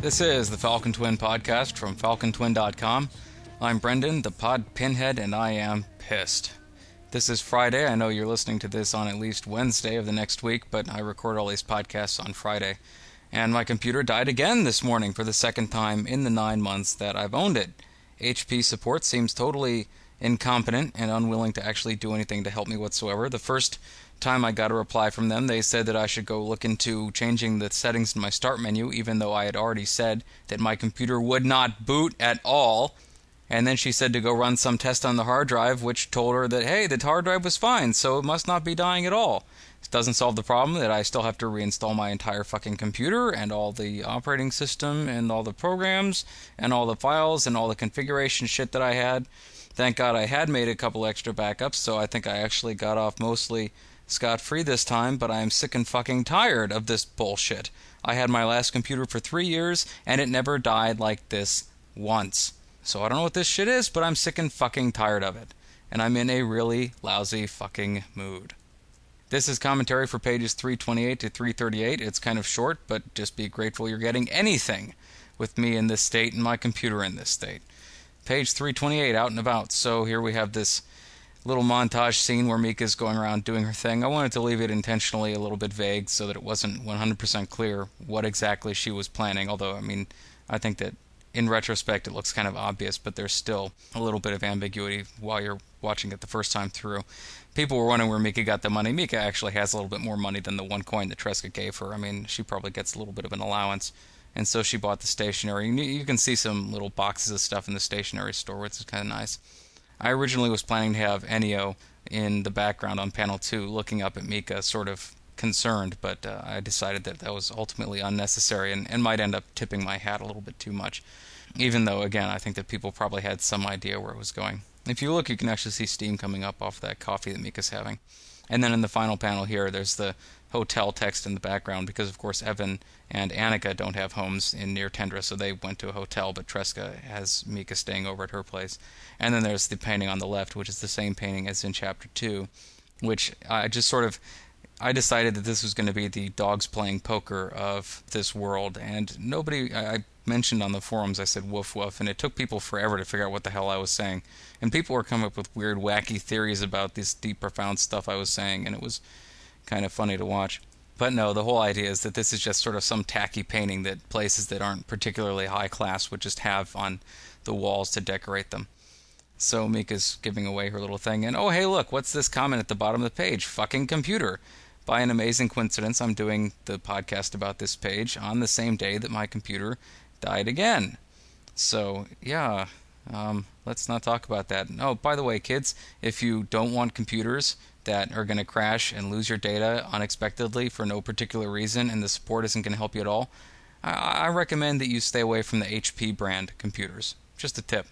This is the Falcon Twin podcast from falcontwin.com. I'm Brendan, the pod pinhead, and I am pissed. This is Friday. I know you're listening to this on at least Wednesday of the next week, but I record all these podcasts on Friday. And my computer died again this morning for the second time in the nine months that I've owned it. HP support seems totally incompetent and unwilling to actually do anything to help me whatsoever. The first time I got a reply from them, they said that I should go look into changing the settings in my start menu, even though I had already said that my computer would not boot at all. And then she said to go run some test on the hard drive, which told her that, hey, the hard drive was fine, so it must not be dying at all. Doesn't solve the problem that I still have to reinstall my entire fucking computer and all the operating system and all the programs and all the files and all the configuration shit that I had. Thank God I had made a couple extra backups, so I think I actually got off mostly scot free this time, but I am sick and fucking tired of this bullshit. I had my last computer for three years, and it never died like this once. So I don't know what this shit is, but I'm sick and fucking tired of it. And I'm in a really lousy fucking mood. This is commentary for pages 328 to 338. It's kind of short, but just be grateful you're getting anything with me in this state and my computer in this state. Page 328, out and about. So here we have this little montage scene where Mika's going around doing her thing. I wanted to leave it intentionally a little bit vague so that it wasn't 100% clear what exactly she was planning. Although, I mean, I think that in retrospect it looks kind of obvious, but there's still a little bit of ambiguity while you're watching it the first time through. People were wondering where Mika got the money. Mika actually has a little bit more money than the one coin that Tresca gave her. I mean, she probably gets a little bit of an allowance. And so she bought the stationery. You can see some little boxes of stuff in the stationery store, which is kind of nice. I originally was planning to have Ennio in the background on panel two, looking up at Mika, sort of concerned, but uh, I decided that that was ultimately unnecessary and, and might end up tipping my hat a little bit too much. Even though, again, I think that people probably had some idea where it was going. If you look, you can actually see steam coming up off that coffee that Mika's having. And then in the final panel here, there's the hotel text in the background because, of course, Evan and Annika don't have homes in near Tendra, so they went to a hotel, but Tresca has Mika staying over at her place. And then there's the painting on the left, which is the same painting as in chapter 2, which I just sort of I decided that this was going to be the dogs playing poker of this world, and nobody. I mentioned on the forums, I said woof woof, and it took people forever to figure out what the hell I was saying. And people were coming up with weird, wacky theories about this deep, profound stuff I was saying, and it was kind of funny to watch. But no, the whole idea is that this is just sort of some tacky painting that places that aren't particularly high class would just have on the walls to decorate them. So Mika's giving away her little thing, and oh, hey, look, what's this comment at the bottom of the page? Fucking computer. By an amazing coincidence, I'm doing the podcast about this page on the same day that my computer died again. So, yeah, um, let's not talk about that. Oh, by the way, kids, if you don't want computers that are going to crash and lose your data unexpectedly for no particular reason and the support isn't going to help you at all, I, I recommend that you stay away from the HP brand computers. Just a tip.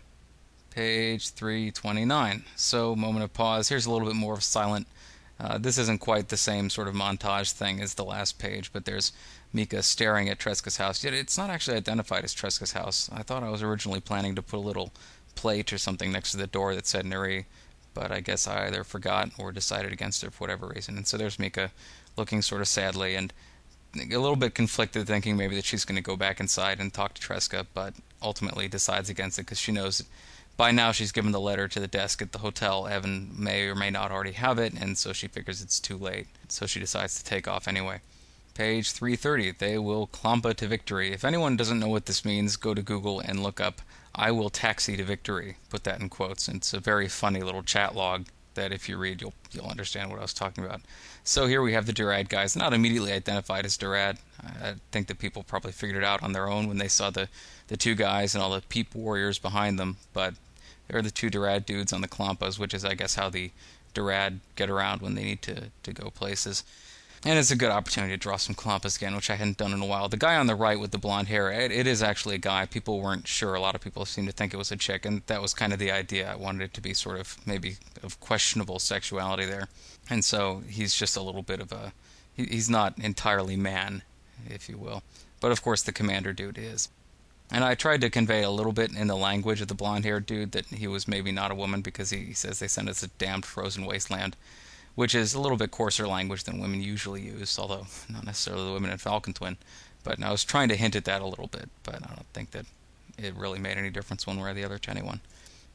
Page 329. So, moment of pause. Here's a little bit more of silent. Uh, this isn't quite the same sort of montage thing as the last page, but there's Mika staring at Tresca's house. Yet it's not actually identified as Tresca's house. I thought I was originally planning to put a little plate or something next to the door that said Nuri, but I guess I either forgot or decided against it for whatever reason. And so there's Mika looking sort of sadly and a little bit conflicted, thinking maybe that she's going to go back inside and talk to Tresca, but ultimately decides against it because she knows by now she's given the letter to the desk at the hotel. Evan may or may not already have it, and so she figures it's too late. So she decides to take off anyway. Page 330. They will clampa to victory. If anyone doesn't know what this means, go to Google and look up I will taxi to victory. Put that in quotes. It's a very funny little chat log that if you read, you'll you'll understand what I was talking about. So here we have the Durad guys, not immediately identified as Durad. I think that people probably figured it out on their own when they saw the, the two guys and all the peep warriors behind them. But they're the two Durad dudes on the Clampas, which is, I guess, how the Durad get around when they need to, to go places. And it's a good opportunity to draw some Clampas again, which I hadn't done in a while. The guy on the right with the blonde hair, it, it is actually a guy. People weren't sure. A lot of people seemed to think it was a chick, and that was kind of the idea. I wanted it to be sort of maybe of questionable sexuality there. And so he's just a little bit of a. He, he's not entirely man, if you will. But of course, the commander dude is. And I tried to convey a little bit in the language of the blonde haired dude that he was maybe not a woman because he, he says they sent us a damned frozen wasteland which is a little bit coarser language than women usually use, although not necessarily the women in Falcon Twin. But I was trying to hint at that a little bit, but I don't think that it really made any difference one way or the other to anyone.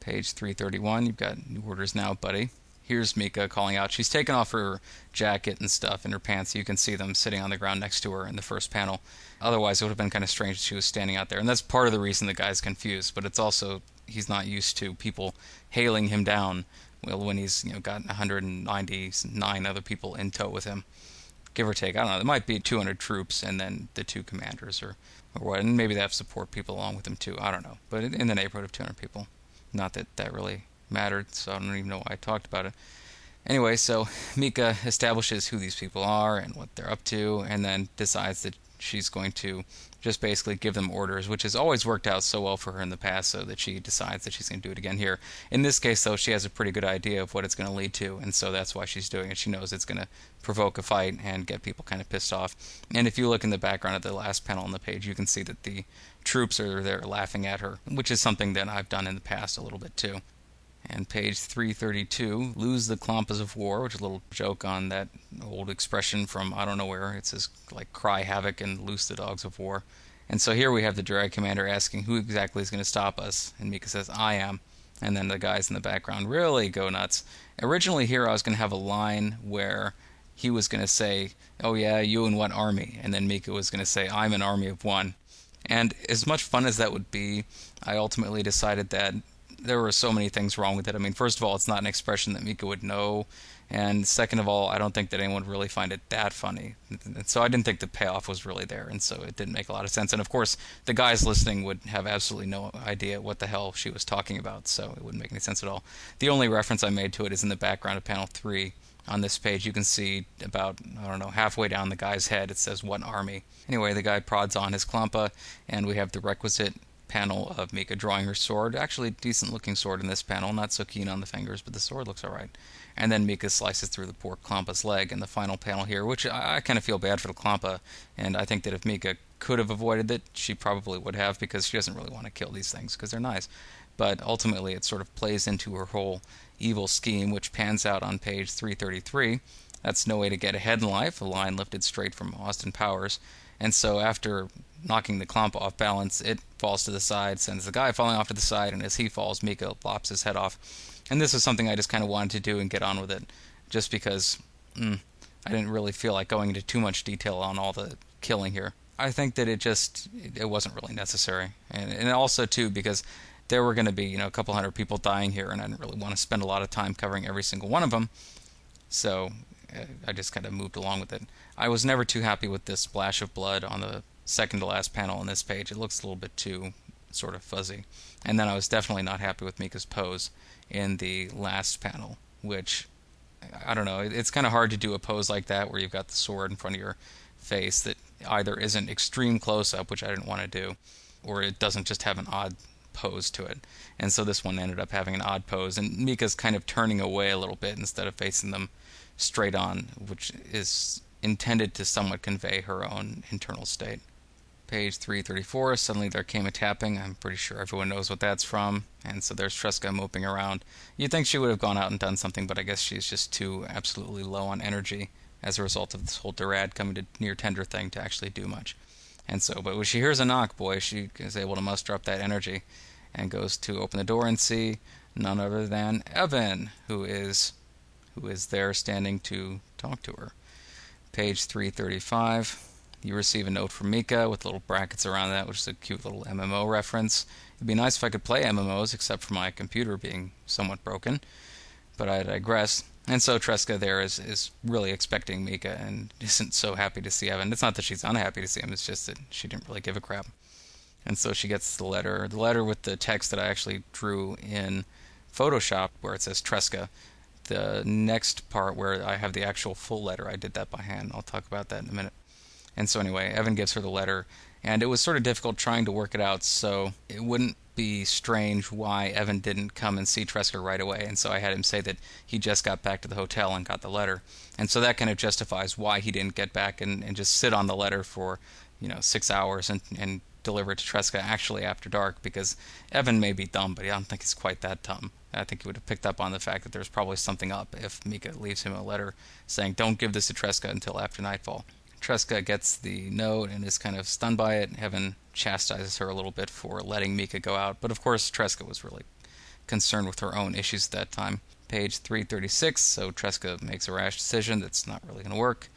Page 331, you've got new orders now, buddy. Here's Mika calling out. She's taken off her jacket and stuff and her pants. You can see them sitting on the ground next to her in the first panel. Otherwise, it would have been kind of strange if she was standing out there. And that's part of the reason the guy's confused, but it's also he's not used to people hailing him down well, when he's you know got 199 other people in tow with him, give or take. I don't know. There might be 200 troops and then the two commanders or or what, and maybe they have support people along with them too. I don't know, but in the neighborhood of 200 people. Not that that really mattered, so I don't even know why I talked about it. Anyway, so Mika establishes who these people are and what they're up to, and then decides that she's going to just basically give them orders, which has always worked out so well for her in the past, so that she decides that she's going to do it again here. In this case, though, she has a pretty good idea of what it's going to lead to, and so that's why she's doing it. She knows it's going to provoke a fight and get people kind of pissed off. And if you look in the background of the last panel on the page, you can see that the troops are there laughing at her, which is something that I've done in the past a little bit too. And page 332, lose the clampas of war, which is a little joke on that old expression from I don't know where. It says like cry havoc and loose the dogs of war. And so here we have the Durad commander asking who exactly is going to stop us. And Mika says, I am. And then the guys in the background really go nuts. Originally, here I was going to have a line where he was going to say, Oh, yeah, you and what army? And then Mika was going to say, I'm an army of one. And as much fun as that would be, I ultimately decided that there were so many things wrong with it. I mean, first of all, it's not an expression that Mika would know, and second of all, I don't think that anyone would really find it that funny. And so I didn't think the payoff was really there, and so it didn't make a lot of sense. And of course, the guys listening would have absolutely no idea what the hell she was talking about, so it wouldn't make any sense at all. The only reference I made to it is in the background of panel three. On this page, you can see about, I don't know, halfway down the guy's head, it says, What army? Anyway, the guy prods on his klampa, and we have the requisite panel of Mika drawing her sword. Actually, decent looking sword in this panel. Not so keen on the fingers, but the sword looks alright. And then Mika slices through the poor Klampa's leg in the final panel here, which I, I kind of feel bad for the Klampa. And I think that if Mika could have avoided it, she probably would have because she doesn't really want to kill these things because they're nice. But ultimately, it sort of plays into her whole evil scheme, which pans out on page 333. That's No Way to Get Ahead in Life, a line lifted straight from Austin Powers. And so after knocking the clampa off balance, it falls to the side, sends the guy falling off to the side, and as he falls, Mika lops his head off. And this is something I just kind of wanted to do and get on with it, just because mm, I didn't really feel like going into too much detail on all the killing here. I think that it just it wasn't really necessary, and, and also too because there were going to be you know a couple hundred people dying here, and I didn't really want to spend a lot of time covering every single one of them. So I just kind of moved along with it. I was never too happy with this splash of blood on the second to last panel on this page. It looks a little bit too sort of fuzzy. And then I was definitely not happy with Mika's pose in the last panel, which I don't know. It's kind of hard to do a pose like that where you've got the sword in front of your face that either isn't extreme close up, which I didn't want to do, or it doesn't just have an odd pose to it. And so this one ended up having an odd pose, and Mika's kind of turning away a little bit instead of facing them straight on, which is intended to somewhat convey her own internal state. Page 334, suddenly there came a tapping. I'm pretty sure everyone knows what that's from. And so there's Tresca moping around. You'd think she would have gone out and done something, but I guess she's just too absolutely low on energy as a result of this whole Durad coming to near Tendra thing to actually do much. And so, but when she hears a knock, boy, she is able to muster up that energy and goes to open the door and see none other than Evan, who is who is there standing to talk to her. Page 335. You receive a note from Mika with little brackets around that, which is a cute little MMO reference. It'd be nice if I could play MMOs, except for my computer being somewhat broken. But I digress. And so Tresca there is, is really expecting Mika and isn't so happy to see Evan. It's not that she's unhappy to see him, it's just that she didn't really give a crap. And so she gets the letter, the letter with the text that I actually drew in Photoshop where it says Tresca the next part where I have the actual full letter, I did that by hand. I'll talk about that in a minute. And so, anyway, Evan gives her the letter, and it was sort of difficult trying to work it out so it wouldn't be strange why Evan didn't come and see Tresca right away. And so I had him say that he just got back to the hotel and got the letter. And so that kind of justifies why he didn't get back and, and just sit on the letter for, you know, six hours and, and deliver it to Tresca actually after dark because Evan may be dumb, but I don't think he's quite that dumb. I think he would have picked up on the fact that there's probably something up if Mika leaves him a letter saying, Don't give this to Tresca until after nightfall. Tresca gets the note and is kind of stunned by it. Evan chastises her a little bit for letting Mika go out, but of course, Tresca was really concerned with her own issues at that time. Page 336, so Tresca makes a rash decision that's not really going to work.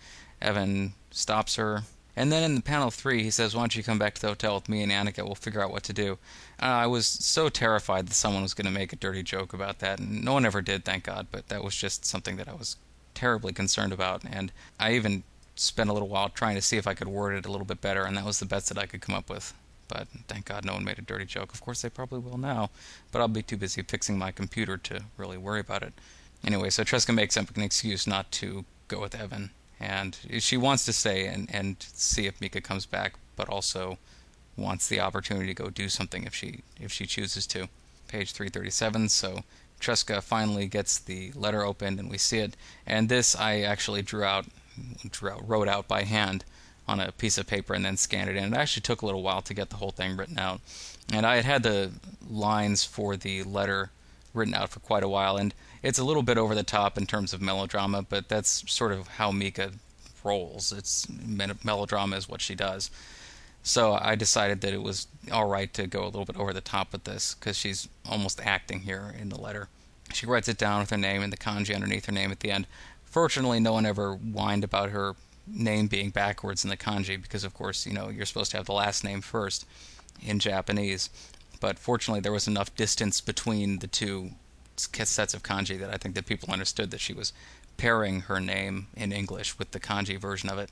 Evan stops her. And then in the panel three, he says, Why don't you come back to the hotel with me and Annika? We'll figure out what to do. Uh, I was so terrified that someone was going to make a dirty joke about that, and no one ever did, thank God, but that was just something that I was terribly concerned about. And I even spent a little while trying to see if I could word it a little bit better, and that was the best that I could come up with. But thank God no one made a dirty joke. Of course, they probably will now, but I'll be too busy fixing my computer to really worry about it. Anyway, so Tresca makes up an excuse not to go with Evan, and she wants to stay and, and see if Mika comes back, but also wants the opportunity to go do something if she if she chooses to. Page 337. So Tresca finally gets the letter opened, and we see it. And this I actually drew out drew wrote out by hand on a piece of paper and then scanned it in. It actually took a little while to get the whole thing written out. And I had had the lines for the letter written out for quite a while, and it's a little bit over the top in terms of melodrama, but that's sort of how Mika rolls. It's melodrama is what she does. So I decided that it was all right to go a little bit over the top with this because she's almost acting here in the letter. She writes it down with her name and the kanji underneath her name at the end. Fortunately, no one ever whined about her name being backwards in the kanji because, of course, you know, you're supposed to have the last name first in Japanese. But fortunately, there was enough distance between the two sets of kanji that I think that people understood that she was pairing her name in English with the kanji version of it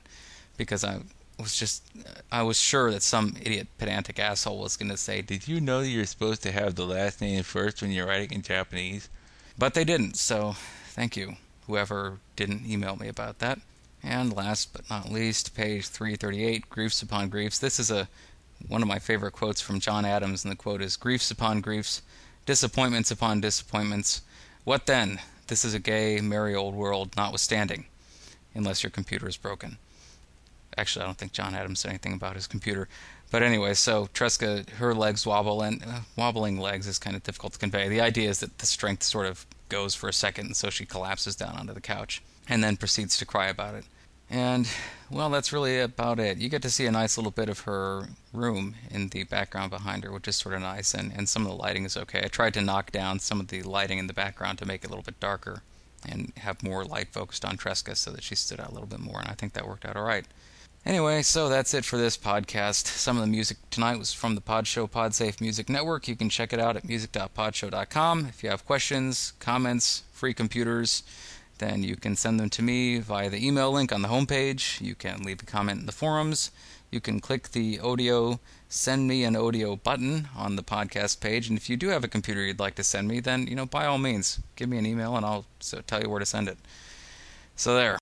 because I was just I was sure that some idiot pedantic asshole was going to say, "Did you know you're supposed to have the last name first when you're writing in Japanese?" But they didn't, so thank you whoever didn't email me about that. And last but not least, page 338, Griefs Upon Griefs. This is a one of my favorite quotes from John Adams, and the quote is Griefs upon griefs, disappointments upon disappointments. What then? This is a gay, merry old world, notwithstanding, unless your computer is broken. Actually, I don't think John Adams said anything about his computer. But anyway, so Tresca, her legs wobble, and uh, wobbling legs is kind of difficult to convey. The idea is that the strength sort of goes for a second, and so she collapses down onto the couch and then proceeds to cry about it. And, well, that's really about it. You get to see a nice little bit of her room in the background behind her, which is sort of nice, and, and some of the lighting is okay. I tried to knock down some of the lighting in the background to make it a little bit darker and have more light focused on Tresca so that she stood out a little bit more, and I think that worked out all right. Anyway, so that's it for this podcast. Some of the music tonight was from the Podshow Podsafe Music Network. You can check it out at music.podshow.com. If you have questions, comments, free computers, then you can send them to me via the email link on the homepage. You can leave a comment in the forums. You can click the audio send me an audio button on the podcast page. And if you do have a computer you'd like to send me, then you know by all means give me an email and I'll tell you where to send it. So there.